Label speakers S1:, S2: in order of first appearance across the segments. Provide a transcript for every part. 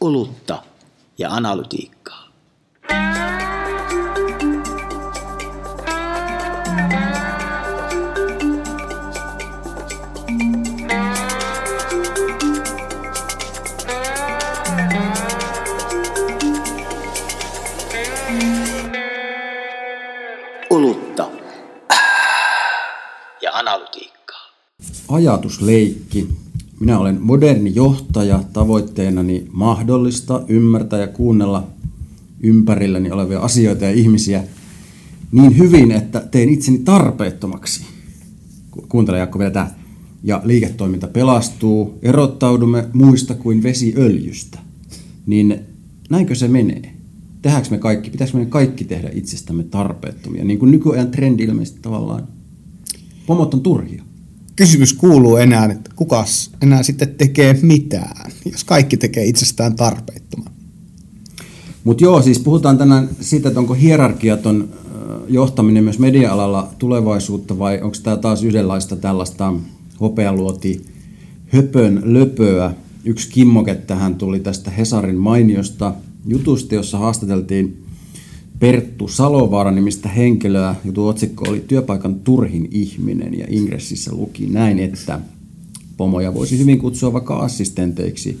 S1: olutta ja analytiikkaa. Olutta ja analytiikkaa.
S2: Ajatusleikki. Minä olen moderni johtaja, tavoitteenani mahdollista ymmärtää ja kuunnella ympärilläni olevia asioita ja ihmisiä niin hyvin, että teen itseni tarpeettomaksi. Ku- Kuuntele Jaakko vielä tämä. Ja liiketoiminta pelastuu, erottaudumme muista kuin vesiöljystä. Niin näinkö se menee? Tehdäänkö me kaikki, pitäisikö meidän kaikki tehdä itsestämme tarpeettomia? Niin kuin nykyajan trendi ilmeisesti tavallaan. Pomot on turhia.
S3: Kysymys kuuluu enää, että kukas enää sitten tekee mitään, jos kaikki tekee itsestään tarpeettoman.
S2: Mutta joo, siis puhutaan tänään siitä, että onko hierarkiaton johtaminen myös media-alalla tulevaisuutta vai onko tämä taas yhdenlaista tällaista hopealuoti höpön löpöä. Yksi kimmoke tähän tuli tästä Hesarin mainiosta jutusta, jossa haastateltiin Perttu Salovaara nimistä henkilöä. Jutun otsikko oli Työpaikan turhin ihminen ja ingressissä luki näin, että pomoja voisi hyvin kutsua vaikka assistenteiksi.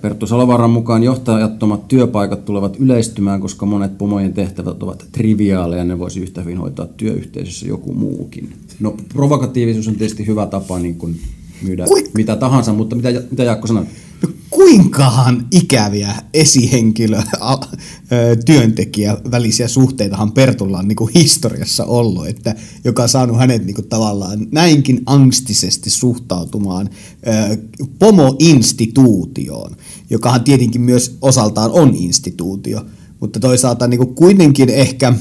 S2: Perttu Salovaaran mukaan johtajattomat työpaikat tulevat yleistymään, koska monet pomojen tehtävät ovat triviaaleja ja ne voisi yhtä hyvin hoitaa työyhteisössä joku muukin. No provokatiivisuus on tietysti hyvä tapa niin kuin myydä
S3: Kui-
S2: mitä tahansa, mutta mitä, mitä Jaakko sanoi?
S3: No kuinkahan ikäviä esihenkilö työntekijä välisiä suhteitahan Pertulla on niin kuin historiassa ollut, että, joka on saanut hänet niin kuin tavallaan näinkin angstisesti suhtautumaan ö, pomoinstituutioon, jokahan tietenkin myös osaltaan on instituutio, mutta toisaalta niin kuin kuitenkin ehkä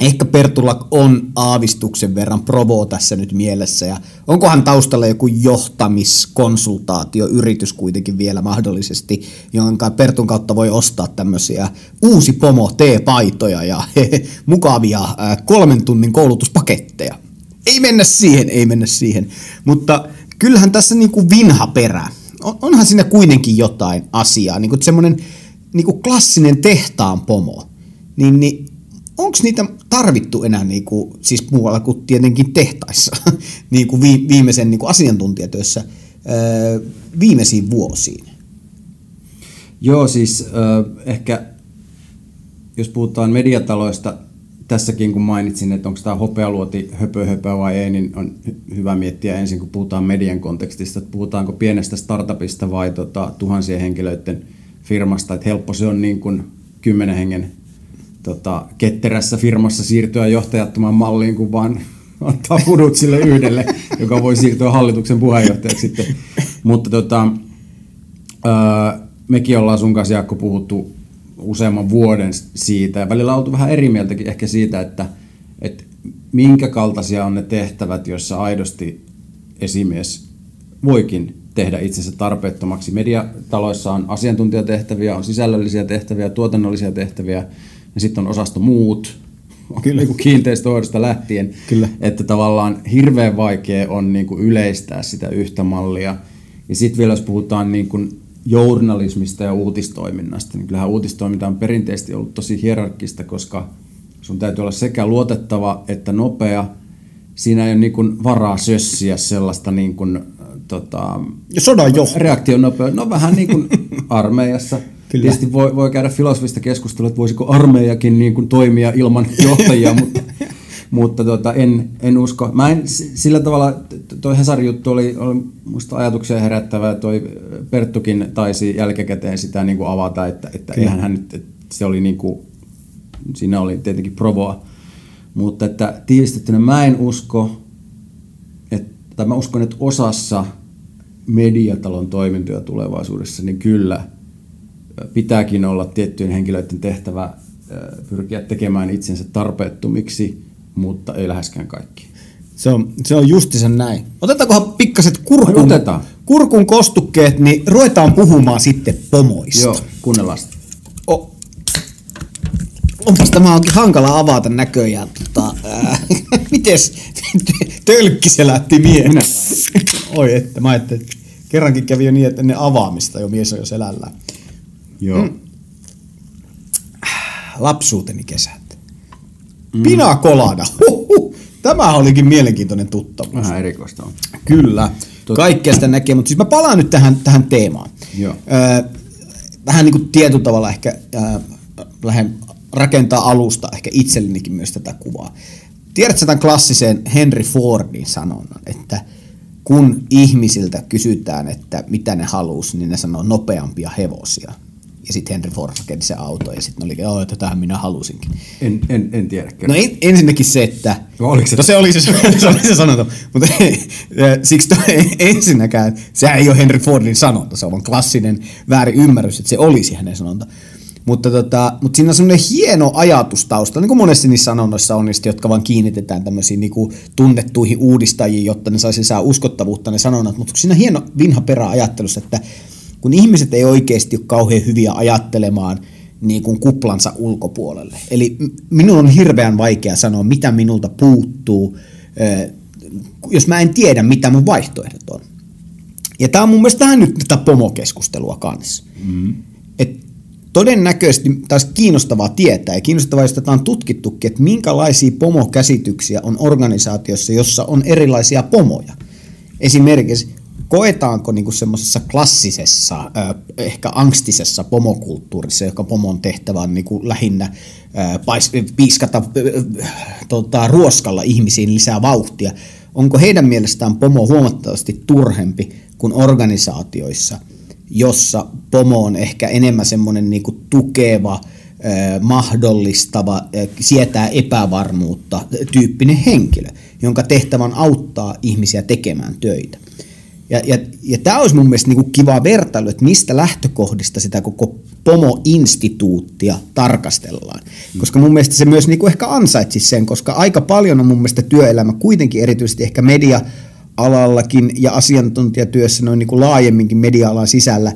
S3: Ehkä Pertulla on aavistuksen verran provo tässä nyt mielessä ja onkohan taustalla joku johtamiskonsultaatioyritys kuitenkin vielä mahdollisesti, jonka Pertun kautta voi ostaa tämmöisiä uusi pomo T-paitoja ja mukavia ää, kolmen tunnin koulutuspaketteja. Ei mennä siihen, ei mennä siihen, mutta kyllähän tässä niinku vinha perä. On, onhan siinä kuitenkin jotain asiaa, niinku semmoinen niinku klassinen tehtaan pomo. Niin, niin onko niitä tarvittu enää niinku, siis muualla kuin tietenkin tehtaissa niinku vi, viimeisen niinku asiantuntijatyössä öö, viimeisiin vuosiin?
S2: Joo, siis äh, ehkä jos puhutaan mediataloista, tässäkin kun mainitsin, että onko tämä hopealuoti höpö höpö vai ei, niin on hy- hyvä miettiä ensin, kun puhutaan median kontekstista, että puhutaanko pienestä startupista vai tota, tuhansien henkilöiden firmasta, että helppo se on niin kuin kymmenen hengen tota, ketterässä firmassa siirtyä johtajattomaan malliin, kun vaan antaa pudut sille yhdelle, joka voi siirtyä hallituksen puheenjohtajaksi sitten. Mutta tota, öö, mekin ollaan sun kanssa Jaakko puhuttu useamman vuoden siitä ja välillä oltu vähän eri mieltäkin ehkä siitä, että, että minkä kaltaisia on ne tehtävät, joissa aidosti esimies voikin tehdä itsensä tarpeettomaksi. Mediataloissa on asiantuntijatehtäviä, on sisällöllisiä tehtäviä, tuotannollisia tehtäviä ja sitten on osasto muut, Kyllä. Niin kiinteistöhoidosta lähtien,
S3: Kyllä.
S2: että tavallaan hirveän vaikea on niin kuin yleistää sitä yhtä mallia. Ja sitten vielä jos puhutaan niin kuin journalismista ja uutistoiminnasta, niin kyllähän uutistoiminta on perinteisesti ollut tosi hierarkkista, koska sun täytyy olla sekä luotettava että nopea. Siinä ei ole niin kuin varaa sössiä sellaista niin kuin, tota,
S3: sodan johto.
S2: reaktion. No vähän niin kuin armeijassa.
S3: Kyllä.
S2: Tietysti voi, voi käydä filosofista keskustelua, että voisiko armeijakin niin kuin toimia ilman johtajia, mutta, mutta tota, en, en usko. Mä en sillä tavalla, toi Hesarin juttu oli, oli musta ajatuksia herättävää, toi Perttukin taisi jälkikäteen sitä niin kuin avata, että, että eihän hän nyt, että se oli niin kuin, siinä oli tietenkin provoa. Mutta että tiivistettynä mä en usko, että, tai mä uskon, että osassa mediatalon toimintoja tulevaisuudessa, niin kyllä pitääkin olla tiettyjen henkilöiden tehtävä äh, pyrkiä tekemään itsensä tarpeettomiksi, mutta ei läheskään kaikki.
S3: Se on, se on justisen näin. Otetaankohan pikkaset kurkun,
S2: Otetaan.
S3: kurkun kostukkeet, niin ruvetaan puhumaan sitten pomoista.
S2: Joo, kuunnellaan sitä.
S3: O, onpas tämä onkin hankala avata näköjään. Tota, ää, mites tölkki se lähti mieleen?
S2: Minä
S3: Oi, että mä ajattelin, että kerrankin kävi jo niin, että ennen avaamista jo mies on jo selällään.
S2: Joo. Mm.
S3: Lapsuuteni kesät. Mm. Pina. Huhhuh. Tämä olikin mielenkiintoinen tuttavuus.
S2: Vähän erikoista on.
S3: Kyllä. Kaikkea sitä näkee, mutta siis mä palaan nyt tähän, tähän teemaan.
S2: Joo.
S3: Öö, vähän niin kuin tietyllä tavalla ehkä äh, lähden rakentaa alusta ehkä itsellenikin myös tätä kuvaa. Tiedätkö tämän klassisen Henry Fordin sanonnan, että kun ihmisiltä kysytään, että mitä ne halusi, niin ne sanoo nopeampia hevosia. Ja sitten Henry Ford rakensi se auto ja sitten oli, joo, että tähän minä halusinkin.
S2: En, en, en tiedä.
S3: No en, ensinnäkin se, että...
S2: No, oliko se?
S3: No se oli se, se, oli se sanonta, mutta siksi toi, ensinnäkään, sehän ei ole Henry Fordin sanonta, se on vaan klassinen väärin ymmärrys, että se olisi hänen sanonta. Mutta, tota, mutta siinä on semmoinen hieno ajatus taustalla, niin kuin monesti niissä sanonnoissa on, niistä, jotka vaan kiinnitetään tämmöisiin niin kuin tunnettuihin uudistajiin, jotta ne saisi lisää uskottavuutta ne sanonnat, mutta siinä on hieno vinha perä ajattelussa, että kun ihmiset ei oikeasti ole kauhean hyviä ajattelemaan niin kuin kuplansa ulkopuolelle. Eli minun on hirveän vaikea sanoa, mitä minulta puuttuu, jos mä en tiedä, mitä mun vaihtoehdot on. Ja tämä on mun mielestä tähän nyt tätä pomokeskustelua kanssa. Mm. Et todennäköisesti taas kiinnostavaa tietää ja kiinnostavaa, jos tätä on tutkittukin, että minkälaisia pomokäsityksiä on organisaatiossa, jossa on erilaisia pomoja. Esimerkiksi koetaanko niinku semmoisessa klassisessa, ehkä angstisessa pomokulttuurissa, joka pomon tehtävä on niinku lähinnä pais, piiskata tota, ruoskalla ihmisiin lisää vauhtia, onko heidän mielestään pomo huomattavasti turhempi kuin organisaatioissa, jossa pomo on ehkä enemmän semmoinen niinku tukeva, mahdollistava, sietää epävarmuutta tyyppinen henkilö, jonka tehtävä on auttaa ihmisiä tekemään töitä. Ja, ja, ja tämä olisi mun mielestä niinku kiva vertailu, että mistä lähtökohdista sitä koko Pomo-instituuttia tarkastellaan. Mm. Koska mun mielestä se myös niinku ehkä ansaitsisi sen, koska aika paljon on mun mielestä työelämä kuitenkin erityisesti ehkä media-alallakin ja asiantuntijatyössä noin niinku laajemminkin media-alan sisällä,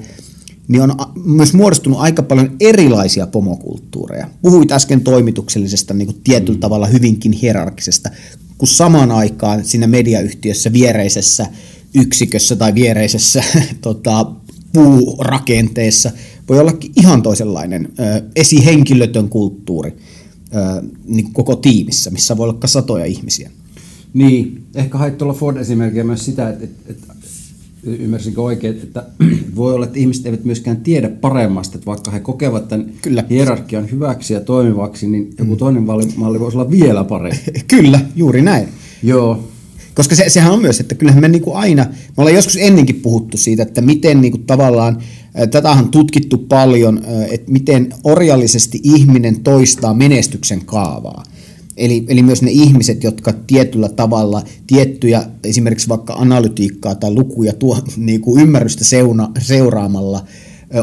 S3: niin on myös muodostunut aika paljon erilaisia pomokulttuureja. Puhuit äsken toimituksellisesta niin kuin tietyllä mm. tavalla hyvinkin hierarkisesta, kun samaan aikaan siinä mediayhtiössä viereisessä yksikössä tai viereisessä tota, puurakenteessa voi olla ihan toisenlainen ö, esihenkilötön kulttuuri ö, niin koko tiimissä, missä voi olla satoja ihmisiä.
S2: Niin, ehkä hait tuolla Ford-esimerkkiä myös sitä, että, että, että ymmärsinkö oikein, että voi olla, että ihmiset eivät myöskään tiedä paremmasta, että vaikka he kokevat tämän Kyllä. hierarkian hyväksi ja toimivaksi, niin joku mm. toinen malli voisi olla vielä parempi.
S3: Kyllä, juuri näin.
S2: Joo,
S3: koska se, sehän on myös, että kyllähän me niin kuin aina, me ollaan joskus ennenkin puhuttu siitä, että miten niin kuin tavallaan, tätä on tutkittu paljon, että miten orjallisesti ihminen toistaa menestyksen kaavaa. Eli, eli myös ne ihmiset, jotka tietyllä tavalla tiettyjä esimerkiksi vaikka analytiikkaa tai lukuja tuo, niin kuin ymmärrystä seuna, seuraamalla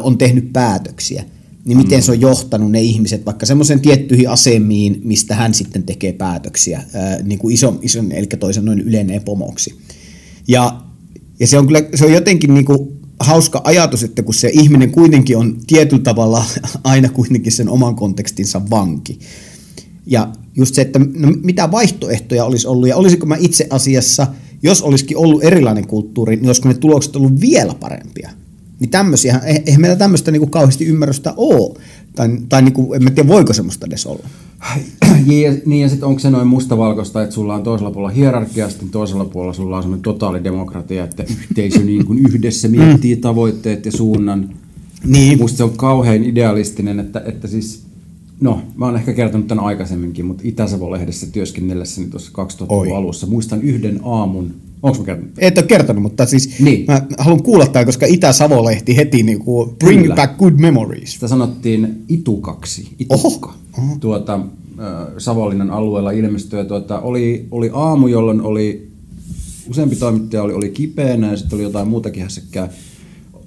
S3: on tehnyt päätöksiä niin miten mm. se on johtanut ne ihmiset vaikka semmoisen tiettyihin asemiin, mistä hän sitten tekee päätöksiä, ää, niin kuin iso, iso, eli toisen noin yleinen pomoksi. Ja, ja se on kyllä se on jotenkin niin kuin hauska ajatus, että kun se ihminen kuitenkin on tietyllä tavalla aina kuitenkin sen oman kontekstinsa vanki. Ja just se, että no, mitä vaihtoehtoja olisi ollut, ja olisiko mä itse asiassa, jos olisikin ollut erilainen kulttuuri, niin olisiko ne tulokset ollut vielä parempia? Niin tämmöisiä, eihän meillä tämmöistä niinku kauheasti ymmärrystä ole. Tai, tai niinku, en mä tiedä, voiko semmoista edes olla.
S2: Ja, niin ja sitten onko se noin mustavalkoista, että sulla on toisella puolella hierarkia, sitten toisella puolella sulla on semmoinen totaalidemokratia, että yhteisö niin kuin yhdessä miettii tavoitteet ja suunnan.
S3: Niin.
S2: Musta se on kauhean idealistinen, että, että siis, no mä oon ehkä kertonut tämän aikaisemminkin, mutta Itä-Savo-lehdessä työskennellessäni tuossa 2000-luvun alussa muistan yhden aamun, Onko mä kertonut?
S3: Et ole kertonut, mutta siis niin. mä haluan kuulla tämän, koska Itä-Savo-lehti heti niin kuin bring Kyllä. back good memories.
S2: Sitä sanottiin itukaksi, itukka. Oho. Tuota, äh, Savonlinnan alueella ilmestyi. Tuota, oli, oli aamu, jolloin oli useampi toimittaja oli, oli kipeänä ja sitten oli jotain muutakin hässäkkää.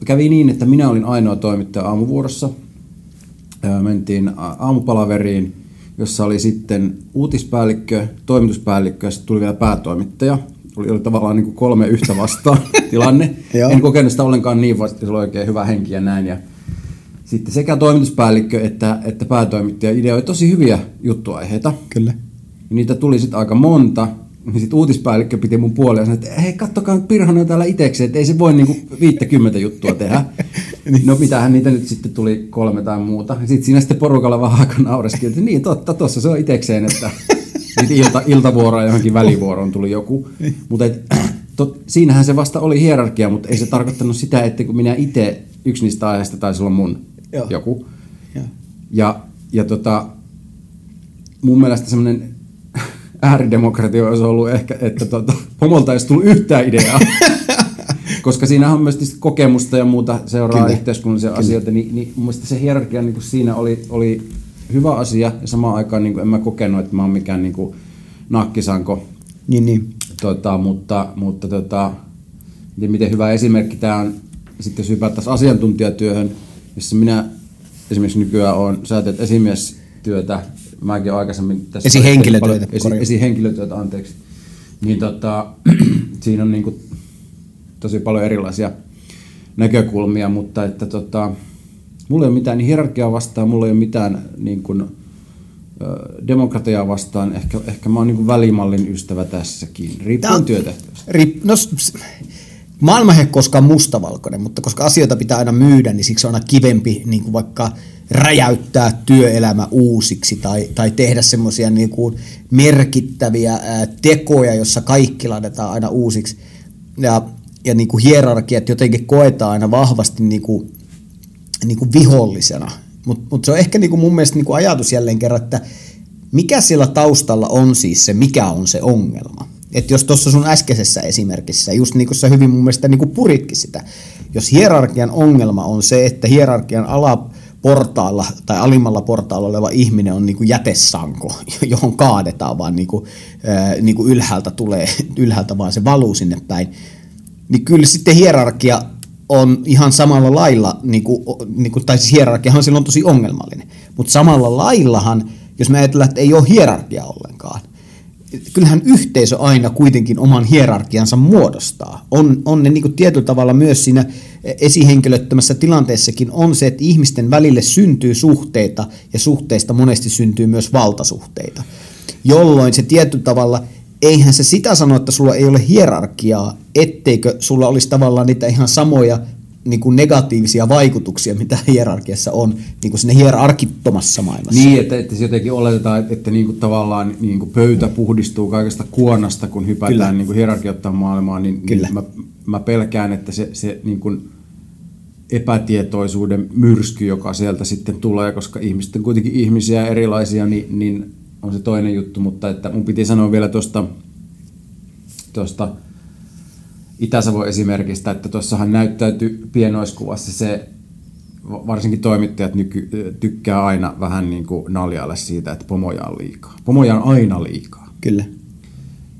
S2: Kävi niin, että minä olin ainoa toimittaja aamuvuorossa. Mentiin aamupalaveriin, jossa oli sitten uutispäällikkö, toimituspäällikkö ja sitten tuli vielä päätoimittaja – oli, oli tavallaan niin kuin kolme yhtä vastaan tilanne. en kokenut sitä ollenkaan niin, vaan se oli oikein hyvä henki ja näin. Ja sitten sekä toimituspäällikkö että, että päätoimittaja ideoi tosi hyviä juttuaiheita.
S3: Kyllä.
S2: Ja niitä tuli sitten aika monta, niin sit uutispäällikkö piti mun puolia ja sanoi, että hei kattokaa Pirhonen on täällä itekseen, että ei se voi niinku 50 juttua tehdä. no mitähän niitä nyt sitten tuli kolme tai muuta. Sitten siinä sitten porukalla vähän aika naureski, että niin totta, tossa se on itekseen, että niitä ilta, iltavuoroa johonkin välivuoroon tuli joku. Mutta tot, siinähän se vasta oli hierarkia, mutta ei se tarkoittanut sitä, että kun minä itse, yksi niistä aiheista taisi olla mun
S3: Joo.
S2: joku.
S3: Joo.
S2: Ja, ja tota, mun mielestä semmoinen ääridemokratia olisi ollut ehkä, että tota, homolta ei olisi tullut yhtään ideaa. Koska siinä on myös kokemusta ja muuta seuraa
S3: Kyllä.
S2: yhteiskunnallisia asioita, niin, niin mun se hierarkia niin kuin siinä oli, oli hyvä asia ja samaan aikaan niin kuin en mä kokenut, että mä oon mikään niin kuin nakkisanko
S3: Niin, niin.
S2: Tota, mutta mutta tota, miten hyvä esimerkki tämä on, sitten jos hypättäisiin asiantuntijatyöhön, missä minä esimerkiksi nykyään olen, sä teet esimiestyötä, mäkin aikaisemmin tässä...
S3: Esihenkilötyötä,
S2: paljon- Esi, esihenkilötyötä, anteeksi. Niin tota, siinä on niinku tosi paljon erilaisia näkökulmia, mutta että tota, mulla ei ole mitään niin hierarkiaa vastaan, mulla ei ole mitään niin kuin, demokratiaa vastaan. Ehkä, ehkä mä oon niin kuin välimallin ystävä tässäkin, riippuen
S3: on-
S2: työtehtävästä.
S3: Rip, no, maailma ei ole koskaan mustavalkoinen, mutta koska asioita pitää aina myydä, niin siksi on aina kivempi niin kuin vaikka räjäyttää työelämä uusiksi tai, tai tehdä semmoisia niin kuin merkittäviä ää, tekoja, jossa kaikki laitetaan aina uusiksi. Ja, ja niin kuin hierarkiat jotenkin koetaan aina vahvasti niin kuin, niin kuin vihollisena. Mutta mut se on ehkä niin kuin mun mielestä niin kuin ajatus jälleen kerran, että mikä siellä taustalla on siis se, mikä on se ongelma. Että jos tuossa sun äskeisessä esimerkissä, just niin kuin sä hyvin mun mielestä niin kuin puritkin sitä, jos hierarkian ongelma on se, että hierarkian alaportaalla tai alimmalla portaalla oleva ihminen on niin kuin jätesanko, johon kaadetaan vaan niin kuin, niin kuin ylhäältä tulee, ylhäältä vaan se valuu sinne päin, niin kyllä sitten hierarkia on ihan samalla lailla, niin kuin, niin kuin, tai siis hierarkiahan silloin tosi ongelmallinen, mutta samalla laillahan, jos me ajatellaan, että ei ole hierarkia ollenkaan, kyllähän yhteisö aina kuitenkin oman hierarkiansa muodostaa. On, on ne niin kuin tietyllä tavalla myös siinä esihenkilöttömässä tilanteessakin on se, että ihmisten välille syntyy suhteita ja suhteista monesti syntyy myös valtasuhteita. Jolloin se tietyllä tavalla, eihän se sitä sano, että sulla ei ole hierarkiaa, etteikö sulla olisi tavallaan niitä ihan samoja niin kuin negatiivisia vaikutuksia, mitä hierarkiassa on niin kuin sinne hierarkittomassa maailmassa.
S2: Niin, että, että se jotenkin oletetaan, että, niin kuin tavallaan niin kuin pöytä puhdistuu kaikesta kuonnasta, kun hypätään
S3: Kyllä.
S2: niin kuin hierarkiottaan maailmaan, niin,
S3: Kyllä.
S2: niin mä, mä pelkään, että se, se niin kuin epätietoisuuden myrsky, joka sieltä sitten tulee, koska ihmiset on kuitenkin ihmisiä erilaisia, niin, niin on se toinen juttu, mutta että mun piti sanoa vielä tuosta tuosta Itä-Savon esimerkistä, että tuossahan näyttäytyy pienoiskuvassa se, varsinkin toimittajat nyky, tykkää aina vähän niin kuin naljailla siitä, että pomoja on liikaa. Pomoja on aina liikaa.
S3: Kyllä.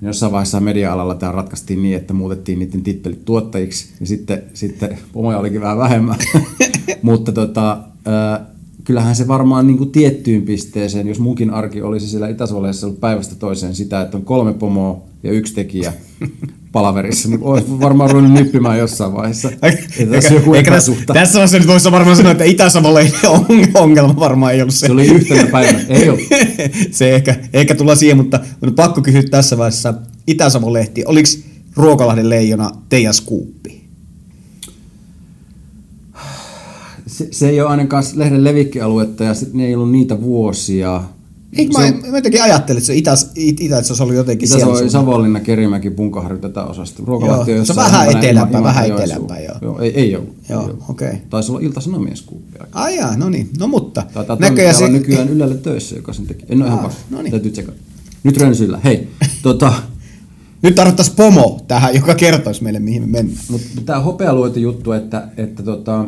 S2: Jossain vaiheessa media-alalla tämä ratkaistiin niin, että muutettiin niiden tittelit tuottajiksi, ja sitten, sitten pomoja olikin vähän vähemmän. Mutta tota, äh, kyllähän se varmaan niin kuin tiettyyn pisteeseen, jos munkin arki olisi siellä itä ollut päivästä toiseen sitä, että on kolme pomoa ja yksi tekijä palaverissa, niin olisi varmaan ruvennut nyppimään jossain vaiheessa. Että tässä on joku
S3: eikä tässä, tässä vaiheessa nyt voisi varmaan sanoa, että Itä-Savolla ei on- ongelma varmaan ei ollut se.
S2: Se oli yhtenä päivänä. Ei ollut.
S3: se ehkä, ehkä tulla siihen, mutta on pakko kysyä tässä vaiheessa. Itä-Savon lehti, oliko Ruokolahden leijona teidän skuuppi?
S2: Se, se ei ole ainakaan lehden levikkialuetta ja sit ne ei ollut niitä vuosia.
S3: Eikö
S2: Se
S3: mä,
S2: on-
S3: mä jotenkin ajattelin, että se Itä, Itä, Itä että se ollut jotenkin
S2: Itä
S3: siellä.
S2: Savo,
S3: suunnalla.
S2: Savonlinna, Kerimäki, Punkaharju, tätä osasta. Ruokalahti
S3: Joo,
S2: on
S3: se
S2: jossain
S3: vähän etelämpää, vähän etelämpää, joo.
S2: joo. ei, ei ollut.
S3: Joo, okei.
S2: Taisi olla Ilta-Sanomien skuuppi.
S3: Ai jaa, no niin. No mutta.
S2: Taitaa
S3: näköjään
S2: se...
S3: se...
S2: nykyään Ylellä töissä, joka sen teki. En ole ihan pakko.
S3: no niin.
S2: Täytyy tsekata. Nyt rönsyllä. Hei, tota,
S3: Nyt tarvittaisiin pomo tähän, joka kertoisi meille, mihin me mennään.
S2: mutta tämä hopealuoti juttu, että, että tota,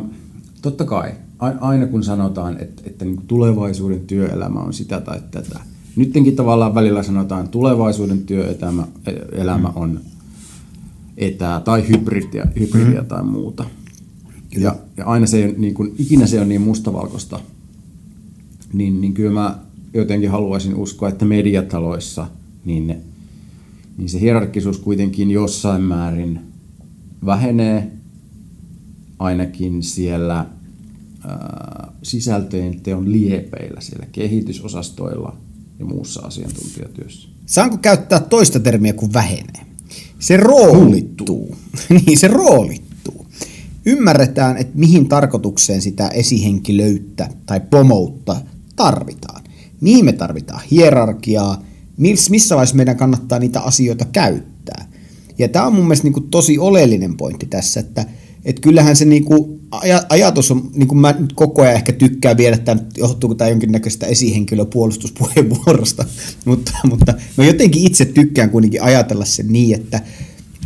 S2: totta kai, aina kun sanotaan, että, että niin tulevaisuuden työelämä on sitä tai tätä, nyttenkin tavallaan välillä sanotaan, että tulevaisuuden työelämä elämä on etää tai hybridiä, hybridiä tai muuta. Ja, ja aina se ei, ole niin kuin, ikinä se on niin mustavalkoista, niin, niin kyllä mä jotenkin haluaisin uskoa, että mediataloissa niin, ne, niin se hierarkkisuus kuitenkin jossain määrin vähenee ainakin siellä sisältöjen teon liepeillä, siellä kehitysosastoilla ja muussa asiantuntijatyössä.
S3: Saanko käyttää toista termiä kuin vähenee? Se roolittuu. niin, se roolittuu. Ymmärretään, että mihin tarkoitukseen sitä esihenkilöyttä tai pomoutta tarvitaan. Mihin me tarvitaan hierarkiaa, missä vaiheessa meidän kannattaa niitä asioita käyttää. Ja tämä on mun mielestä niin tosi oleellinen pointti tässä, että että kyllähän se niinku, aj- ajatus on, niin kuin mä nyt koko ajan ehkä tykkään viedä tämän, johtuuko tämä jonkinnäköistä esihenkilöpuolustuspuheenvuorosta, mutta, mutta mä jotenkin itse tykkään kuitenkin ajatella sen niin, että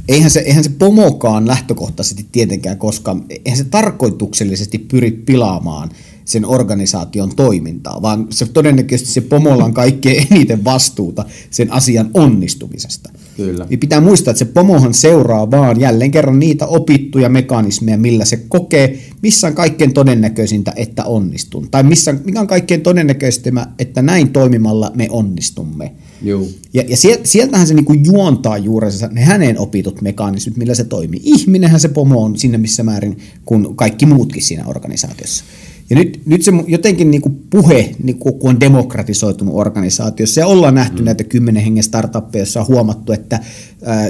S3: eihän se, eihän se pomokaan lähtökohtaisesti tietenkään koskaan, eihän se tarkoituksellisesti pyri pilaamaan sen organisaation toimintaa, vaan se todennäköisesti se pomolla on kaikkein eniten vastuuta sen asian onnistumisesta.
S2: Kyllä.
S3: Niin pitää muistaa, että se pomohan seuraa vaan jälleen kerran niitä opittuja mekanismeja, millä se kokee, missä on kaikkein todennäköisintä, että onnistun. Tai missä, mikä on kaikkein todennäköistä, että näin toimimalla me onnistumme.
S2: Joo.
S3: Ja, ja sieltähän se niinku juontaa juurensa ne hänen opitut mekanismit, millä se toimii. Ihminenhän se pomo on sinne missä määrin kuin kaikki muutkin siinä organisaatiossa. Ja nyt, nyt se jotenkin niin kuin puhe, niin kuin, kun on demokratisoitunut organisaatiossa, ja ollaan nähty mm. näitä kymmenen hengen startuppeja, joissa on huomattu, että ää,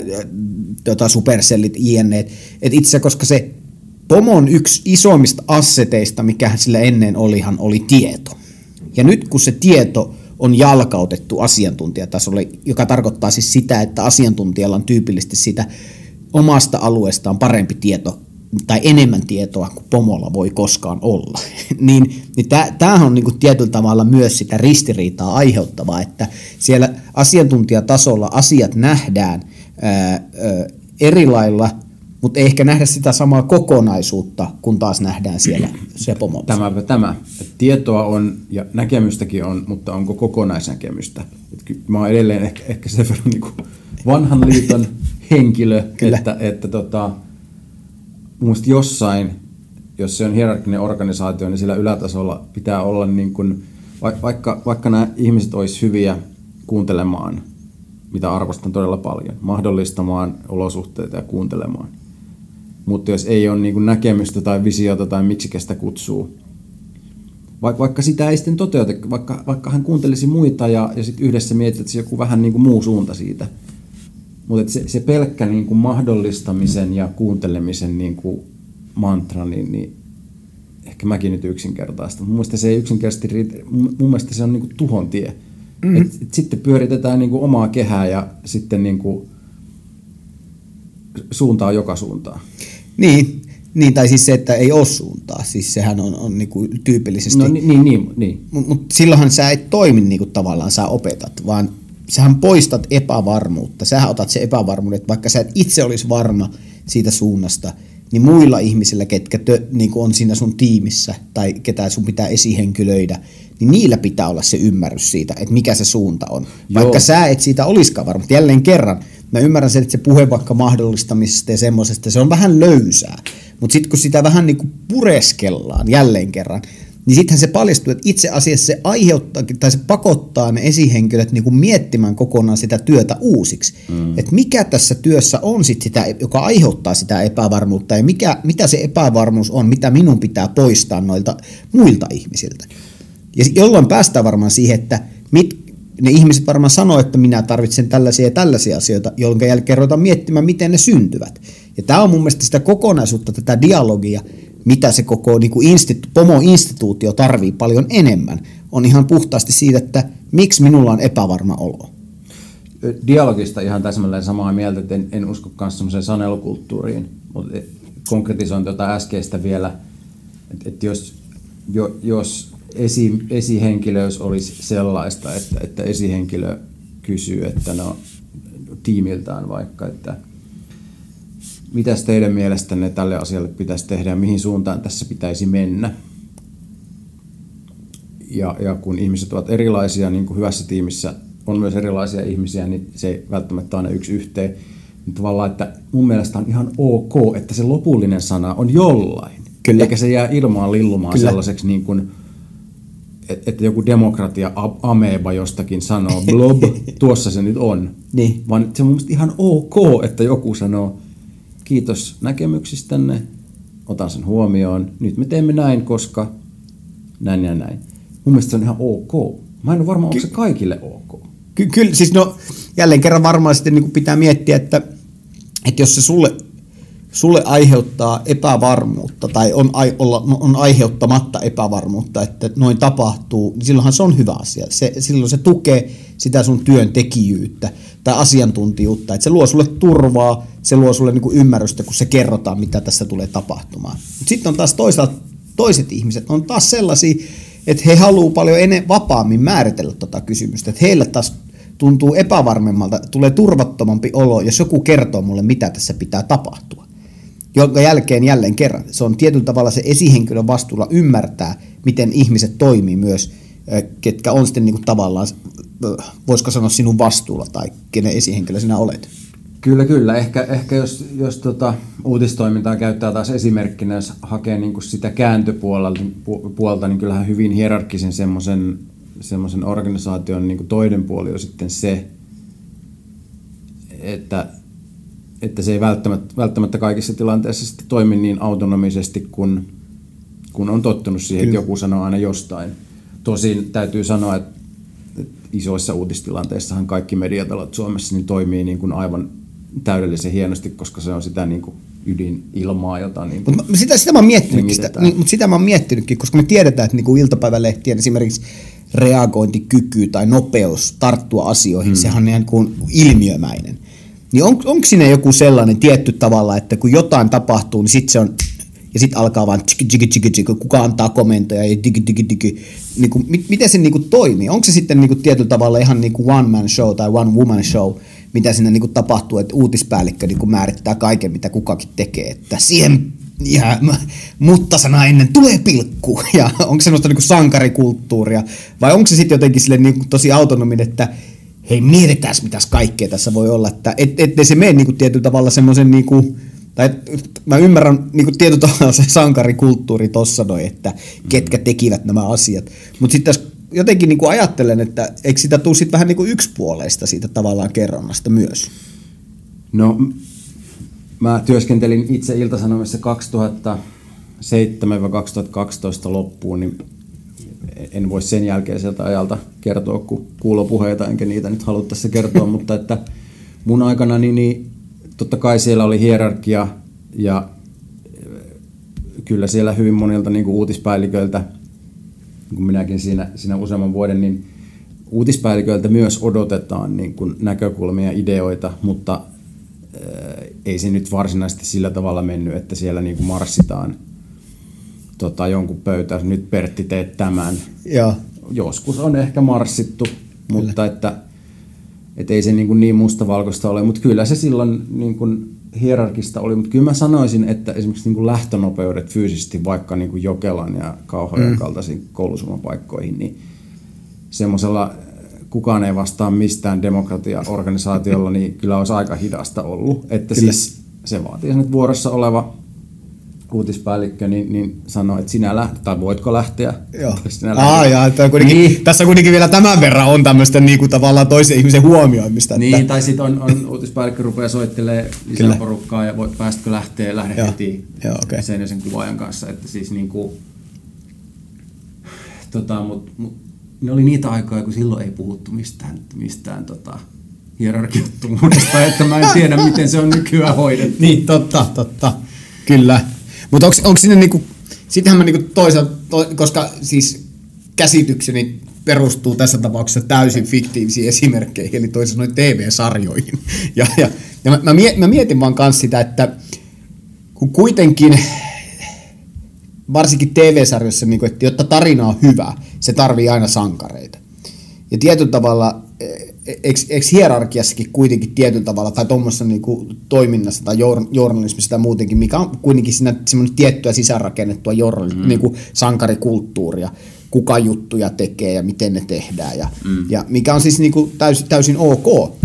S3: tota, supercellit, jne. Että itse koska se pomon yksi isoimmista asseteista, mikä sillä ennen olihan, oli tieto. Ja nyt kun se tieto on jalkautettu asiantuntijatasolle, joka tarkoittaa siis sitä, että asiantuntijalla on tyypillisesti sitä omasta alueestaan parempi tieto tai enemmän tietoa kuin pomolla voi koskaan olla. niin niin tämähän on niin kuin tietyllä tavalla myös sitä ristiriitaa aiheuttavaa, että siellä asiantuntijatasolla asiat nähdään ää, ää, eri lailla, mutta ei ehkä nähdä sitä samaa kokonaisuutta, kun taas nähdään siellä se pomo.
S2: Tämä, tämä. Et tietoa on ja näkemystäkin on, mutta onko kokonaisnäkemystä? Et mä oon edelleen ehkä, ehkä sen verran niin vanhan liiton henkilö, Kyllä. että, että tota, mun jossain, jos se on hierarkkinen organisaatio, niin sillä ylätasolla pitää olla niin kuin, vaikka, vaikka nämä ihmiset olisi hyviä kuuntelemaan, mitä arvostan todella paljon, mahdollistamaan olosuhteita ja kuuntelemaan. Mutta jos ei ole niin kuin näkemystä tai visiota tai miksi sitä kutsuu, vaikka sitä ei sitten toteuta, vaikka, vaikka hän kuuntelisi muita ja, ja sitten yhdessä mietitään joku vähän niin kuin muu suunta siitä – mutta se, se pelkkä niin kuin mahdollistamisen ja kuuntelemisen niin kuin mantra, niin, niin ehkä mäkin nyt yksinkertaista. Mun mielestä se ei yksinkertaisesti riitä. Mun mielestä se on niin kuin tuhon tie. Mm-hmm. Et, et sitten pyöritetään niin kuin omaa kehää ja sitten niin kuin suuntaa joka suuntaan.
S3: Niin, niin, tai siis se, että ei ole suuntaa. Siis sehän on, on niin kuin tyypillisesti...
S2: No niin, niin, niin.
S3: Mutta mut silloinhan sä et toimi niin kuin tavallaan sä opetat, vaan sähän poistat epävarmuutta. Sähän otat se epävarmuuden, että vaikka sä et itse olisi varma siitä suunnasta, niin muilla ihmisillä, ketkä tö, niin on siinä sun tiimissä tai ketä sun pitää esihenkilöidä, niin niillä pitää olla se ymmärrys siitä, että mikä se suunta on. Joo. Vaikka sä et siitä olisikaan varma. Jälleen kerran, mä ymmärrän sen, että se puhe vaikka mahdollistamisesta ja semmoisesta, se on vähän löysää. Mutta sitten kun sitä vähän niin kuin pureskellaan jälleen kerran, niin sittenhän se paljastuu, että itse asiassa se aiheuttaa tai se pakottaa ne esihenkilöt niin kuin miettimään kokonaan sitä työtä uusiksi. Mm. Että mikä tässä työssä on sit sitä, joka aiheuttaa sitä epävarmuutta ja mikä, mitä se epävarmuus on, mitä minun pitää poistaa noilta muilta ihmisiltä. Ja jolloin päästään varmaan siihen, että mit, ne ihmiset varmaan sanoo, että minä tarvitsen tällaisia ja tällaisia asioita, jonka jälkeen ruvetaan miettimään, miten ne syntyvät. Ja tämä on mun mielestä sitä kokonaisuutta, tätä dialogia, mitä se koko niin kuin institu- pomo-instituutio tarvii paljon enemmän, on ihan puhtaasti siitä, että miksi minulla on epävarma olo.
S2: Dialogista ihan täsmälleen samaa mieltä, että en, en usko myös semmoiseen sanelukulttuuriin, mutta konkretisoin tuota äskeistä vielä, että, että jos, jo, jos esi, esihenkilöys olisi sellaista, että, että esihenkilö kysyy, että no tiimiltään vaikka, että Mitäs teidän mielestänne tälle asialle pitäisi tehdä ja mihin suuntaan tässä pitäisi mennä? Ja, ja kun ihmiset ovat erilaisia, niin kuin hyvässä tiimissä on myös erilaisia ihmisiä, niin se ei välttämättä aina yksi yhteen. Niin tavallaan, että mun mielestä on ihan ok, että se lopullinen sana on jollain. Kyllä. Eikä se jää ilmaan lillumaan Kyllä. sellaiseksi niin kuin, että joku demokratia ameba jostakin sanoo, blob, tuossa se nyt on.
S3: Niin.
S2: Vaan se on mun ihan ok, että joku sanoo, kiitos näkemyksistänne, otan sen huomioon. Nyt me teemme näin, koska näin ja näin. Mun mielestä se on ihan ok. Mä en ole varma, onko se kaikille ok.
S3: Ky- kyllä, siis no jälleen kerran varmaan sitten niin pitää miettiä, että, että jos se sulle, sulle aiheuttaa epävarmuutta tai on, ai, olla, on aiheuttamatta epävarmuutta, että noin tapahtuu, niin silloinhan se on hyvä asia. Se, silloin se tukee sitä sun työntekijyyttä tai asiantuntijuutta, että se luo sulle turvaa, se luo sulle niin kuin ymmärrystä, kun se kerrotaan, mitä tässä tulee tapahtumaan. Sitten on taas toisaalta toiset ihmiset, on taas sellaisia, että he haluaa paljon ennen vapaammin määritellä tota kysymystä, että heillä taas tuntuu epävarmemmalta, tulee turvattomampi olo, jos joku kertoo mulle, mitä tässä pitää tapahtua. Jonka jälkeen jälleen kerran, se on tietyllä tavalla se esihenkilön vastuulla ymmärtää, miten ihmiset toimii myös, ketkä on sitten niin kuin tavallaan, voisiko sanoa sinun vastuulla tai kenen esihenkilö sinä olet.
S2: Kyllä, kyllä. Ehkä, ehkä jos, jos tota, uutistoimintaa käyttää taas esimerkkinä, jos hakee niin kuin sitä kääntöpuolta, puolta, niin kyllähän hyvin hierarkkisen semmoisen semmoisen organisaation niin kuin toinen puoli on sitten se, että, että se ei välttämättä, välttämättä kaikissa tilanteissa sitten toimi niin autonomisesti, kun, kun on tottunut siihen, Kyllä. että joku sanoo aina jostain. Tosin täytyy sanoa, että, että isoissa uutistilanteissahan kaikki mediatalot Suomessa niin toimii niin kuin aivan täydellisen hienosti, koska se on sitä niin kuin ydinilmaa, jota niin
S3: kuin sitä, sitä mä oon sitä, niin, mutta sitä mä oon miettinytkin, koska me tiedetään, että niin kuin iltapäivälehtien esimerkiksi reagointikyky tai nopeus tarttua asioihin, hmm. sehän on niin kuin ilmiömäinen. Niin on, onko siinä joku sellainen tietty tavalla, että kun jotain tapahtuu, niin sitten se on, ja sitten alkaa vaan tiki, tiki, tiki, tiki, kuka antaa komentoja ja digi, digi, digi. Niin kuin, miten se niin kuin toimii? Onko se sitten niin kuin tietyllä tavalla ihan niin kuin one man show tai one woman show, mitä siinä niin kuin tapahtuu, että uutispäällikkö niin kuin määrittää kaiken, mitä kukakin tekee, että siihen ja, mutta sana ennen tulee pilkku. Ja onko se semmoista niin sankarikulttuuria vai onko se sitten jotenkin sille niin tosi autonominen, että hei mietitään mitä kaikkea tässä voi olla, että et, ettei se mene niin kuin tietyllä tavalla semmoisen niin kuin, tai mä ymmärrän niin kuin tietyllä tavalla se sankarikulttuuri tossa noin, että ketkä tekivät nämä asiat. Mutta sitten tässä jotenkin niin kuin ajattelen, että eikö sitä tule sitten vähän niin kuin yksipuoleista siitä tavallaan kerronnasta myös?
S2: No Mä työskentelin itse Iltasanomissa 2007-2012 loppuun, niin en voi sen jälkeiseltä ajalta kertoa kuin kuulopuheita, enkä niitä nyt halua tässä kertoa, mutta että mun aikana niin, niin totta kai siellä oli hierarkia ja kyllä siellä hyvin monilta niin kuin uutispäälliköiltä, kun minäkin siinä, siinä useamman vuoden, niin uutispäälliköiltä myös odotetaan niin kuin näkökulmia, ideoita, mutta ei se nyt varsinaisesti sillä tavalla mennyt, että siellä niin kuin marssitaan tota, jonkun pöytään, nyt Pertti teet tämän.
S3: Ja.
S2: Joskus on ehkä marssittu, kyllä. mutta että, että ei se niin, kuin niin mustavalkoista ole, mutta kyllä se silloin niin kuin hierarkista oli, mutta kyllä mä sanoisin, että esimerkiksi niin kuin lähtönopeudet fyysisesti vaikka niin kuin Jokelan ja Kauhajoen mm. kaltaisiin koulusumapaikkoihin, niin semmoisella kukaan ei vastaa mistään demokratiaorganisaatiolla, niin kyllä olisi aika hidasta ollut. Että kyllä. siis se vaatii sen, että vuorossa oleva uutispäällikkö niin, niin sanoo, että sinä lähdet, tai voitko lähteä?
S3: Joo. Sinä Aa, ja, että kuitenkin, niin. Tässä kuitenkin vielä tämän verran on tämmöistä niin kuin tavallaan toisen ihmisen huomioimista.
S2: Niin, että... tai sitten on, on uutispäällikkö rupeaa soittelemaan lisää Kyllä. porukkaa ja voit, päästkö lähteä, lähde Joo. heti Joo, okay. sen ja sen kuvaajan kanssa. Että siis niin kuin, tota, mut, mut, ne oli niitä aikoja, kun silloin ei puhuttu mistään, mistään tota, hierarkiattomuudesta, että mä en tiedä, miten se on nykyään hoidettu.
S3: niin, totta, totta. Kyllä. Mutta onko sinne niinku, sitähän mä niinku toisaalta, to, koska siis käsitykseni perustuu tässä tapauksessa täysin fiktiivisiin esimerkkeihin, eli toisin sanoen TV-sarjoihin. Ja, ja, ja mä, mä mietin vaan kanssa sitä, että kun kuitenkin varsinkin TV-sarjoissa, niin että jotta tarina on hyvä, se tarvii aina sankareita. Ja tietyllä tavalla, eikö, eikö hierarkiassakin kuitenkin tietyllä tavalla, tai tuommoisessa niin toiminnassa tai journalismissa tai muutenkin, mikä on kuitenkin siinä semmoinen tiettyä sisäänrakennettua journalism, mm. niin kuin sankarikulttuuria, kuka juttuja tekee ja miten ne tehdään, ja, mm. ja mikä on siis niin kuin täysin, täysin ok.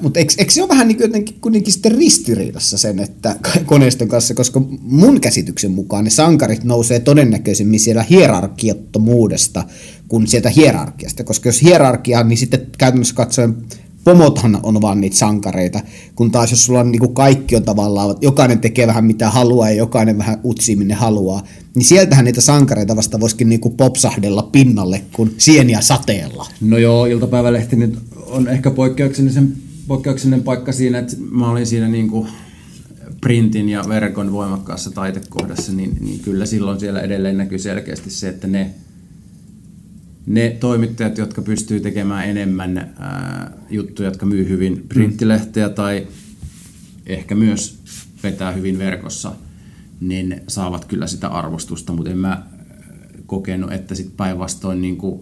S3: Mutta eikö, se ole vähän niin jotenkin kuitenkin sitten ristiriidassa sen, että koneiston kanssa, koska mun käsityksen mukaan ne sankarit nousee todennäköisemmin siellä hierarkiattomuudesta kuin sieltä hierarkiasta, koska jos hierarkia, niin sitten käytännössä katsoen pomothan on vaan niitä sankareita, kun taas jos sulla on niin kuin kaikki on tavallaan, jokainen tekee vähän mitä haluaa ja jokainen vähän utsii minne haluaa, niin sieltähän niitä sankareita vasta voisikin niin kuin popsahdella pinnalle kuin sieniä sateella.
S2: No joo, iltapäivälehti nyt on ehkä poikkeuksellisen, poikkeuksellinen paikka siinä, että mä olin siinä niin kuin printin ja verkon voimakkaassa taitekohdassa, niin, niin kyllä silloin siellä edelleen näkyy selkeästi se, että ne, ne toimittajat, jotka pystyy tekemään enemmän ää, juttuja, jotka myy hyvin printtilehteä tai ehkä myös vetää hyvin verkossa, niin saavat kyllä sitä arvostusta, mutta en mä kokenut, että sit päinvastoin niin kuin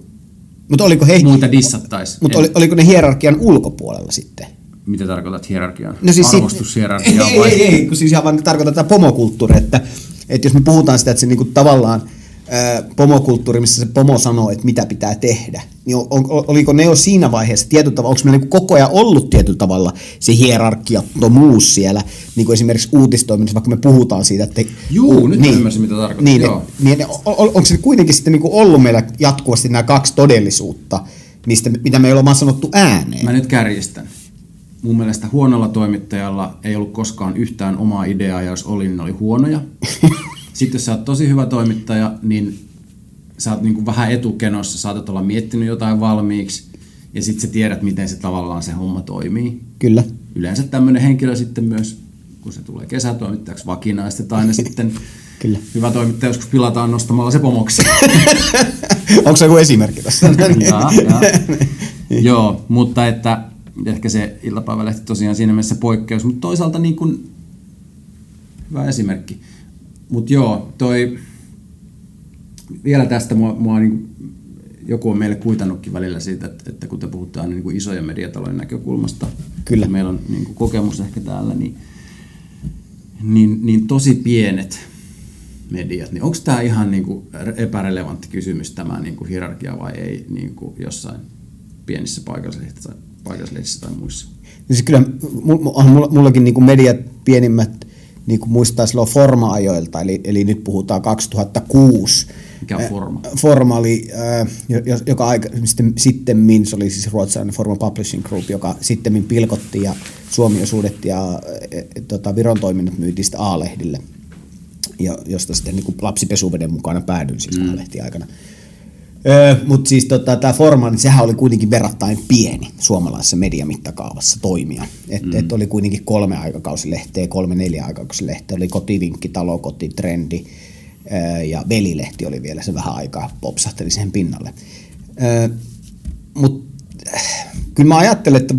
S3: Mutta oliko, he,
S2: muita dissattaisi.
S3: mutta oli, oliko ne hierarkian ulkopuolella sitten?
S2: Mitä tarkoitat hierarkiaa?
S3: No siis
S2: Arvostushierarkiaa
S3: ei,
S2: vai?
S3: ei, ei, kun siis ihan vaan tarkoittaa tätä pomokulttuuria, että, että jos me puhutaan sitä, että se niinku tavallaan pomokulttuuri, missä se pomo sanoo, että mitä pitää tehdä, niin on, oliko ne jo siinä vaiheessa tietyllä tavalla, onko meillä niinku koko ajan ollut tietyllä tavalla se hierarkiattomuus siellä, niin kuin esimerkiksi uutistoiminnassa, vaikka me puhutaan siitä, että...
S2: Juu, nyt ymmärsin, mitä tarkoitat,
S3: Niin,
S2: joo.
S3: niin, on, on, onko se kuitenkin sitten niinku ollut meillä jatkuvasti nämä kaksi todellisuutta, mistä, mitä me ei ole vaan sanottu ääneen?
S2: Mä nyt kärjistän. Mun mielestä huonolla toimittajalla ei ollut koskaan yhtään omaa ideaa, ja jos oli, niin ne oli huonoja. Sitten jos sä oot tosi hyvä toimittaja, niin sä oot niinku vähän etukenossa, saatat olla miettinyt jotain valmiiksi, ja sitten sä tiedät, miten se tavallaan se homma toimii.
S3: Kyllä.
S2: Yleensä tämmöinen henkilö sitten myös, kun se tulee kesätoimittajaksi, vakinaistetaan ja sitten
S3: Kyllä.
S2: hyvä toimittaja joskus pilataan nostamalla se pomoksi.
S3: Onko se joku esimerkki tässä?
S2: Jaa, jaa. Joo, mutta että ehkä se iltapäivälehti tosiaan siinä mielessä poikkeus, mutta toisaalta niin kuin, hyvä esimerkki. Mutta joo, toi, vielä tästä mua, mua niin joku on meille kuitannutkin välillä siitä, että, että kun te puhutte aina niin isojen mediatalojen näkökulmasta,
S3: Kyllä.
S2: meillä on niin kuin kokemus ehkä täällä, niin, niin, niin tosi pienet mediat, niin onko tämä ihan niin kuin epärelevantti kysymys tämä niin kuin hierarkia vai ei niin kuin jossain pienissä paikallislehdissä tai, paikallislehdissä tai muissa?
S3: Siis kyllä mulla- mullakin niin mediat pienimmät niin kuin muistaa silloin Forma-ajoilta, eli, eli nyt puhutaan 2006.
S2: Mikä on Forma?
S3: Äh, Forma oli, äh, jo- jo- joka aika, sitten, sitten se oli siis ruotsalainen Forma Publishing Group, joka sitten pilkottiin ja Suomi-osuudet ja äh, tota, Viron toiminnot myytiin sitten A-lehdille, ja, josta sitten niin kuin lapsipesuveden mukana päädyin siis mm. A-lehti aikana. Öö, Mutta siis tota, tämä Forma, niin sehän oli kuitenkin verrattain pieni suomalaisessa mediamittakaavassa toimia. Et, mm. et oli kuitenkin kolme aikakausilehteä, kolme neljä aikakausilehteä. Oli kotivinkki, talo, koti, trendi öö, ja velilehti oli vielä se vähän aikaa popsahteli sen pinnalle. Öö, Mutta kyllä mä ajattelen, että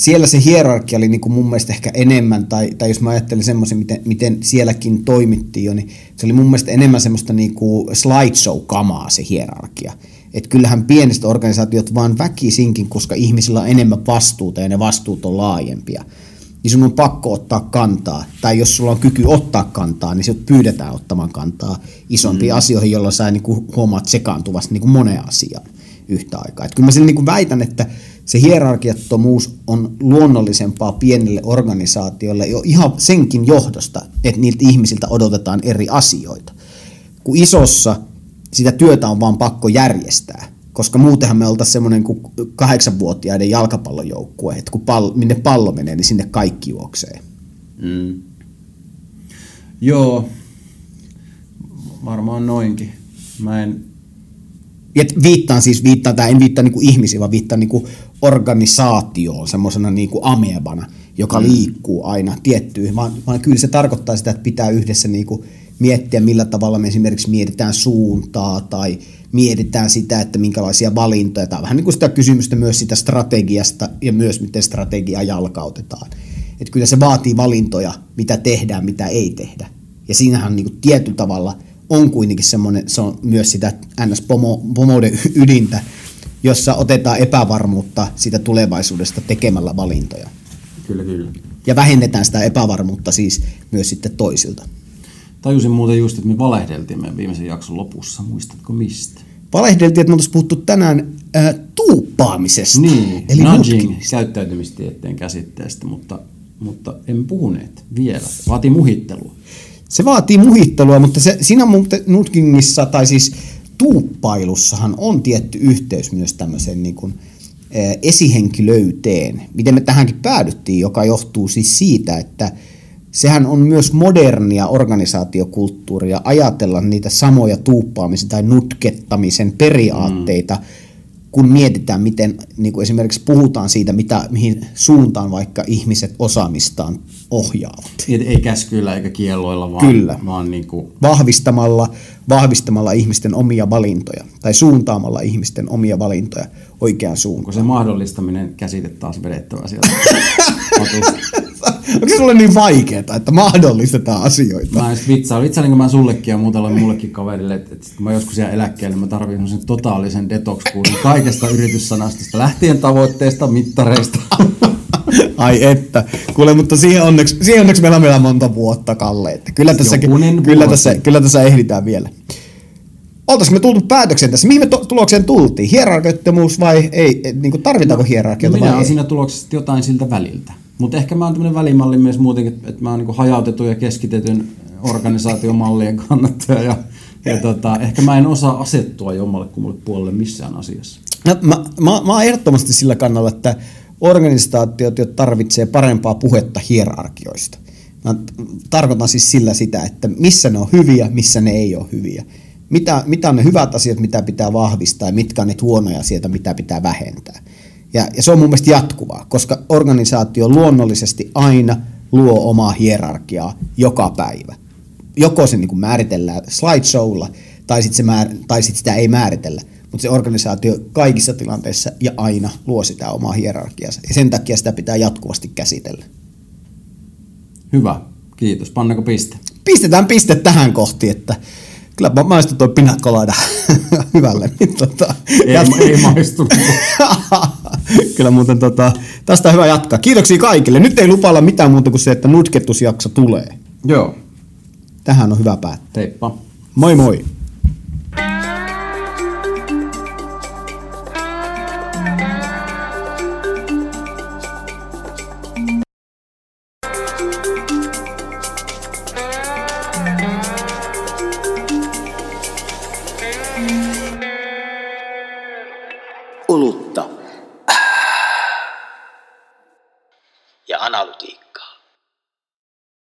S3: siellä se hierarkia oli niin kuin mun mielestä ehkä enemmän, tai, tai jos mä ajattelen semmoisen, miten, miten sielläkin toimittiin jo, niin se oli mun mielestä enemmän semmoista niin kuin slideshow-kamaa se hierarkia. Että kyllähän pienestä organisaatiot vaan väkisinkin, koska ihmisillä on enemmän vastuuta ja ne vastuut on laajempia, niin sun on pakko ottaa kantaa. Tai jos sulla on kyky ottaa kantaa, niin sinut pyydetään ottamaan kantaa isompiin mm. asioihin, jolloin sä niin kuin huomaat sekaantuvasti niin kuin moneen asiaan yhtä aikaa. Et kyllä mä sille niin kuin väitän, että se hierarkiattomuus on luonnollisempaa pienelle organisaatiolle jo ihan senkin johdosta, että niiltä ihmisiltä odotetaan eri asioita. Kun isossa sitä työtä on vaan pakko järjestää, koska muutenhan me oltaisiin semmoinen kuin kahdeksanvuotiaiden jalkapallojoukkue, että kun pallo, minne pallo menee, niin sinne kaikki juoksee.
S2: Mm. Joo, varmaan noinkin. Mä en,
S3: Ja viittaan siis, viittaan, tää en viittaa niinku ihmisiä, vaan viittaan niinku organisaatioon, semmoisena niinku amebana, joka mm. liikkuu aina tiettyihin, vaan, vaan kyllä se tarkoittaa sitä, että pitää yhdessä niinku miettiä, millä tavalla me esimerkiksi mietitään suuntaa tai mietitään sitä, että minkälaisia valintoja, tai vähän niin kuin sitä kysymystä myös sitä strategiasta ja myös miten strategiaa jalkautetaan. Että kyllä se vaatii valintoja, mitä tehdään, mitä ei tehdä. Ja siinähän niin kuin tietyllä tavalla on kuitenkin semmoinen, se on myös sitä NS-pomouden ydintä, jossa otetaan epävarmuutta siitä tulevaisuudesta tekemällä valintoja.
S2: kyllä kyllä.
S3: Ja vähennetään sitä epävarmuutta siis myös sitten toisilta.
S2: Tajusin muuten just, että me valehdeltiin meidän viimeisen jakson lopussa. Muistatko mistä?
S3: Valehdeltiin, että me oltaisiin puhuttu tänään ää, tuuppaamisesta.
S2: Niin,
S3: Eli
S2: nudging käyttäytymistieteen käsitteestä, mutta, mutta emme puhuneet vielä. Vaatii muhittelua.
S3: Se vaatii muhittelua, mutta se, siinä muuten nutkingissa tai siis tuuppailussahan on tietty yhteys myös tämmöiseen niin kuin esihenkilöyteen. Miten me tähänkin päädyttiin, joka johtuu siis siitä, että sehän on myös modernia organisaatiokulttuuria ajatella niitä samoja tuuppaamisen tai nutkettamisen periaatteita, mm. Kun mietitään, miten niin kuin esimerkiksi puhutaan siitä, mitä, mihin suuntaan vaikka ihmiset osaamistaan ohjaavat.
S2: Ei, ei käskyillä eikä kielloilla, vaan,
S3: Kyllä.
S2: vaan niin kuin,
S3: Vahvistamalla, vahvistamalla ihmisten omia valintoja tai suuntaamalla ihmisten omia valintoja oikeaan
S2: onko
S3: suuntaan.
S2: se mahdollistaminen käsite taas vedettävä sieltä.
S3: Onko se sulle niin vaikeaa, että mahdollistetaan asioita?
S2: Mä en sit vitsaa. Vitsailinko mä sullekin ja muutalle mullekin kaverille, että, että kun mä joskus jään eläkkeelle, mä tarvitsen semmoisen totaalisen detox-kuurin kaikesta yrityssanastosta, lähtien tavoitteista, mittareista.
S3: Ai että. Kuule, mutta siihen onneksi, siihen onneksi meillä on vielä monta vuotta, Kalle. Että kyllä, tässä,
S2: Jokunen
S3: kyllä, tässä, kyllä tässä ehditään vielä. Oltaisiko me tultu päätökseen tässä? Mihin me to- tulokseen tultiin? Hierarkiottomuus vai ei? Et, Niin kuin tarvitaanko hierarkiota
S2: Minä
S3: vai
S2: olen
S3: ei?
S2: siinä tuloksessa jotain siltä väliltä. Mutta ehkä mä oon tämmöinen välimalli myös muutenkin, että- mä oon niin hajautetun ja keskitetyn organisaatiomallien kannattaja. Ja, ja tota, ehkä mä en osaa asettua jommalle kummalle puolelle missään asiassa.
S3: No, mä, mä, mä oon ehdottomasti sillä kannalla, että organisaatiot jo tarvitsee parempaa puhetta hierarkioista. Mä tarkoitan siis sillä sitä, että missä ne on hyviä, missä ne ei ole hyviä. Mitä, mitä on ne hyvät asiat, mitä pitää vahvistaa ja mitkä on ne huonoja asioita, mitä pitää vähentää. Ja, ja se on mun mielestä jatkuvaa, koska organisaatio luonnollisesti aina luo omaa hierarkiaa joka päivä. Joko se niin kuin määritellään slideshowlla, tai sitten määr, tai sit sitä ei määritellä. Mutta se organisaatio kaikissa tilanteissa ja aina luo sitä omaa hierarkiansa. Ja sen takia sitä pitää jatkuvasti käsitellä.
S2: Hyvä, kiitos. Pannako piste?
S3: Pistetään piste tähän kohti, että kyllä mä maistun toi pinakolada hyvälle. Niin tota,
S2: Ei,
S3: jat-
S2: ei maistunut.
S3: kyllä muuten tota, tästä on hyvä jatkaa. Kiitoksia kaikille. Nyt ei lupailla mitään muuta kuin se, että nutkettusjakso tulee.
S2: Joo,
S3: Tähän on hyvä päättää.
S2: teippa.
S3: Moi moi!